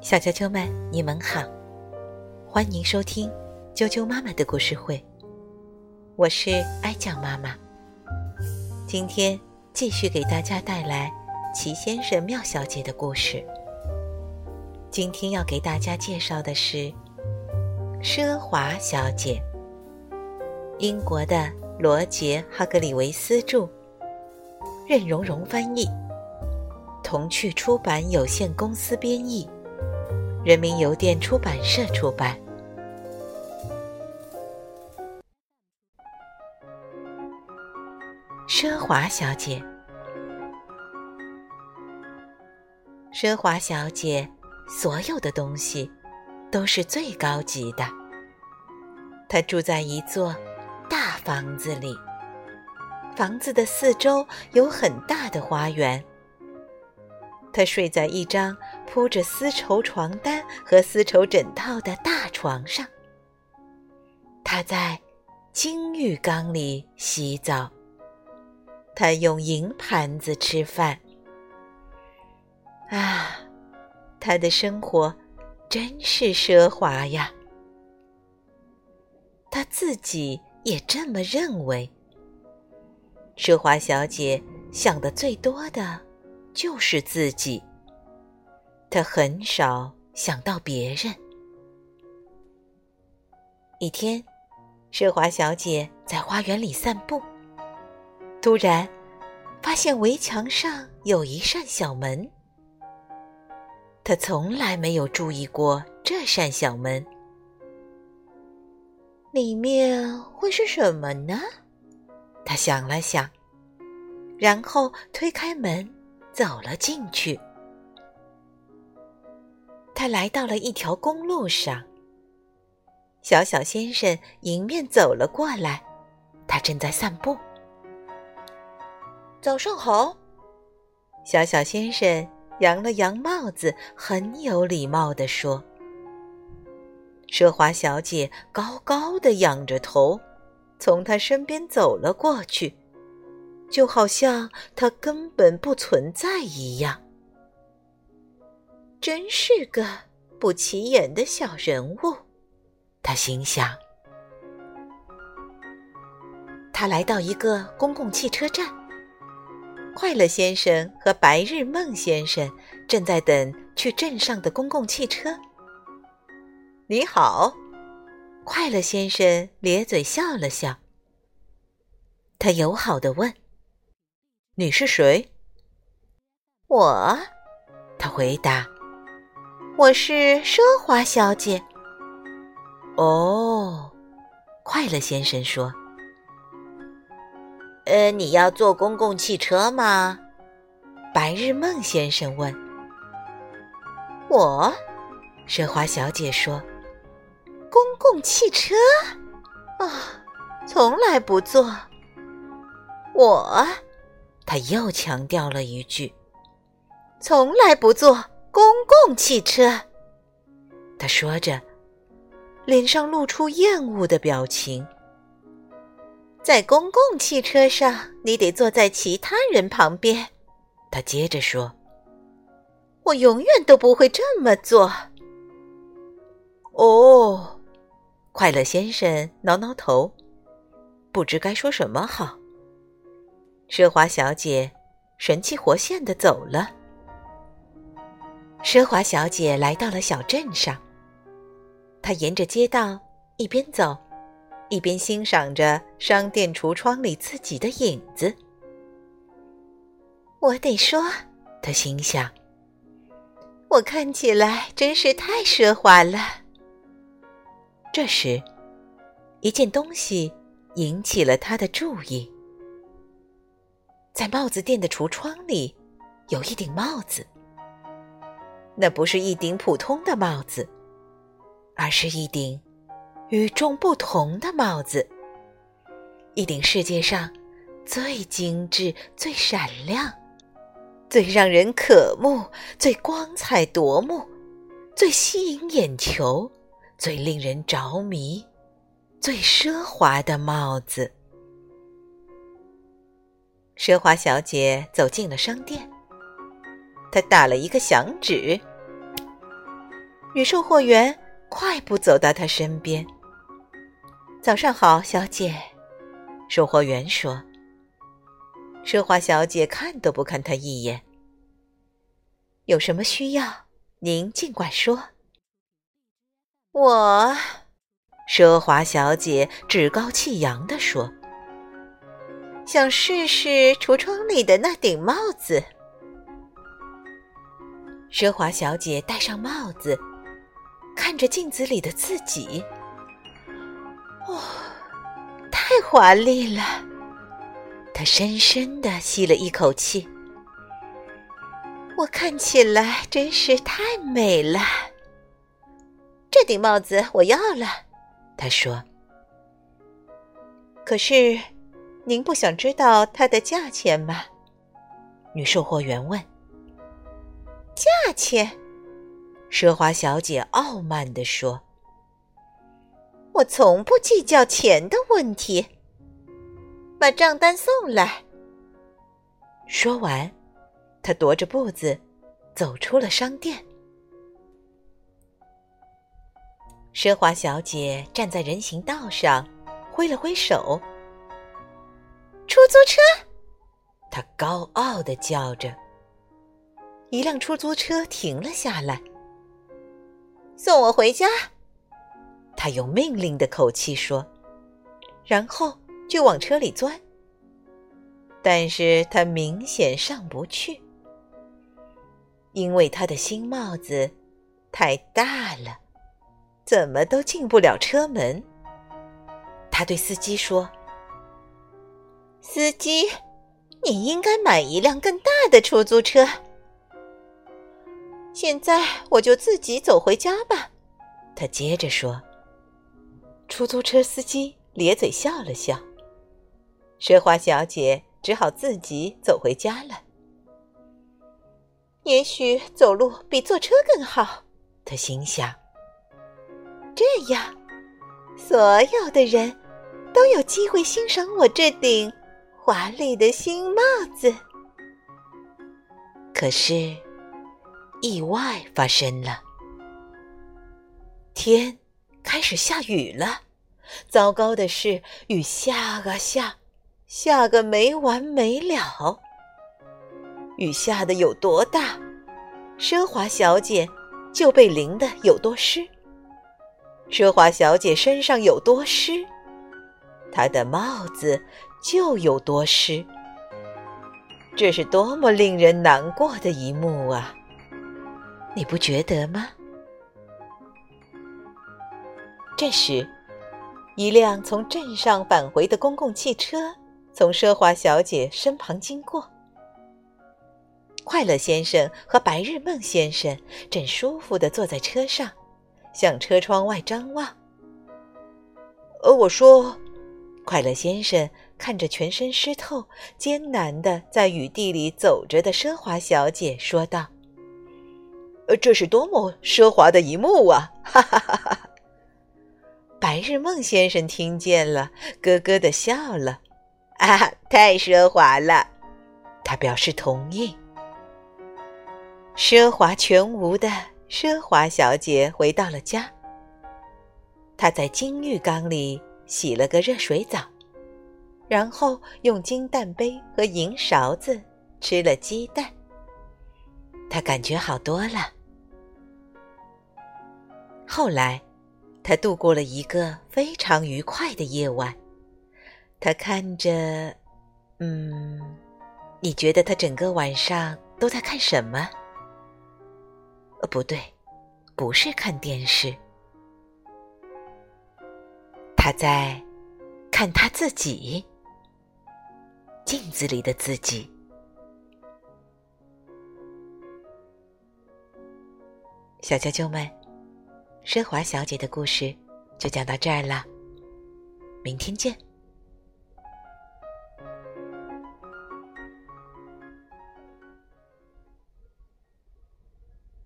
小啾啾们，你们好，欢迎收听啾啾妈妈的故事会。我是哀酱妈妈，今天继续给大家带来齐先生、妙小姐的故事。今天要给大家介绍的是奢华小姐，英国的罗杰·哈格里维斯著，任蓉蓉翻译。童趣出版有限公司编译，人民邮电出版社出版。奢华小姐，奢华小姐，所有的东西都是最高级的。她住在一座大房子里，房子的四周有很大的花园。他睡在一张铺着丝绸床单和丝绸枕套的大床上。他在金浴缸里洗澡。他用银盘子吃饭。啊，他的生活真是奢华呀！他自己也这么认为。奢华小姐想的最多的。就是自己，他很少想到别人。一天，奢华小姐在花园里散步，突然发现围墙上有一扇小门。她从来没有注意过这扇小门，里面会是什么呢？她想了想，然后推开门。走了进去，他来到了一条公路上。小小先生迎面走了过来，他正在散步。早上好，小小先生扬了扬帽子，很有礼貌地说：“奢华小姐高高的仰着头，从他身边走了过去。”就好像他根本不存在一样，真是个不起眼的小人物，他心想。他来到一个公共汽车站，快乐先生和白日梦先生正在等去镇上的公共汽车。你好，快乐先生咧嘴笑了笑，他友好的问。你是谁？我，他回答：“我是奢华小姐。”哦，快乐先生说：“呃，你要坐公共汽车吗？”白日梦先生问。“我，奢华小姐说：“公共汽车啊，从来不坐。”我。他又强调了一句：“从来不坐公共汽车。”他说着，脸上露出厌恶的表情。在公共汽车上，你得坐在其他人旁边。他接着说：“我永远都不会这么做。”哦，快乐先生挠挠头，不知该说什么好。奢华小姐神气活现的走了。奢华小姐来到了小镇上，她沿着街道一边走，一边欣赏着商店橱窗里自己的影子。我得说，她心想，我看起来真是太奢华了。这时，一件东西引起了她的注意。在帽子店的橱窗里，有一顶帽子。那不是一顶普通的帽子，而是一顶与众不同的帽子，一顶世界上最精致、最闪亮、最让人渴慕、最光彩夺目、最吸引眼球、最令人着迷、最奢华的帽子。奢华小姐走进了商店，她打了一个响指。女售货员快步走到她身边。“早上好，小姐。”售货员说。奢华小姐看都不看他一眼。“有什么需要，您尽管说。”我，奢华小姐趾高气扬地说：“想试试橱窗里的那顶帽子。”奢华小姐戴上帽子，看着镜子里的自己，哇，太华丽了！她深深的吸了一口气，我看起来真是太美了。这顶帽子我要了，他说。可是，您不想知道它的价钱吗？女售货员问。价钱？奢华小姐傲慢地说。我从不计较钱的问题。把账单送来。说完，她踱着步子走出了商店。奢华小姐站在人行道上，挥了挥手。出租车，他高傲的叫着。一辆出租车停了下来。送我回家，他用命令的口气说，然后就往车里钻。但是他明显上不去，因为他的新帽子太大了。怎么都进不了车门。他对司机说：“司机，你应该买一辆更大的出租车。”现在我就自己走回家吧。”他接着说。出租车司机咧嘴笑了笑。奢华小姐只好自己走回家了。也许走路比坐车更好，她心想。这样，所有的人都有机会欣赏我这顶华丽的新帽子。可是，意外发生了，天开始下雨了。糟糕的是，雨下啊下，下个没完没了。雨下的有多大，奢华小姐就被淋得有多湿。奢华小姐身上有多湿，她的帽子就有多湿。这是多么令人难过的一幕啊！你不觉得吗？这时，一辆从镇上返回的公共汽车从奢华小姐身旁经过。快乐先生和白日梦先生正舒服的坐在车上。向车窗外张望。呃，我说，快乐先生看着全身湿透、艰难的在雨地里走着的奢华小姐说道：“呃，这是多么奢华的一幕啊！”哈哈哈哈。白日梦先生听见了，咯咯的笑了。啊，太奢华了！他表示同意。奢华全无的。奢华小姐回到了家，她在金浴缸里洗了个热水澡，然后用金蛋杯和银勺子吃了鸡蛋。他感觉好多了。后来，他度过了一个非常愉快的夜晚。他看着，嗯，你觉得他整个晚上都在看什么？呃，不对，不是看电视，他在看他自己，镜子里的自己。小啾啾们，奢华小姐的故事就讲到这儿了，明天见。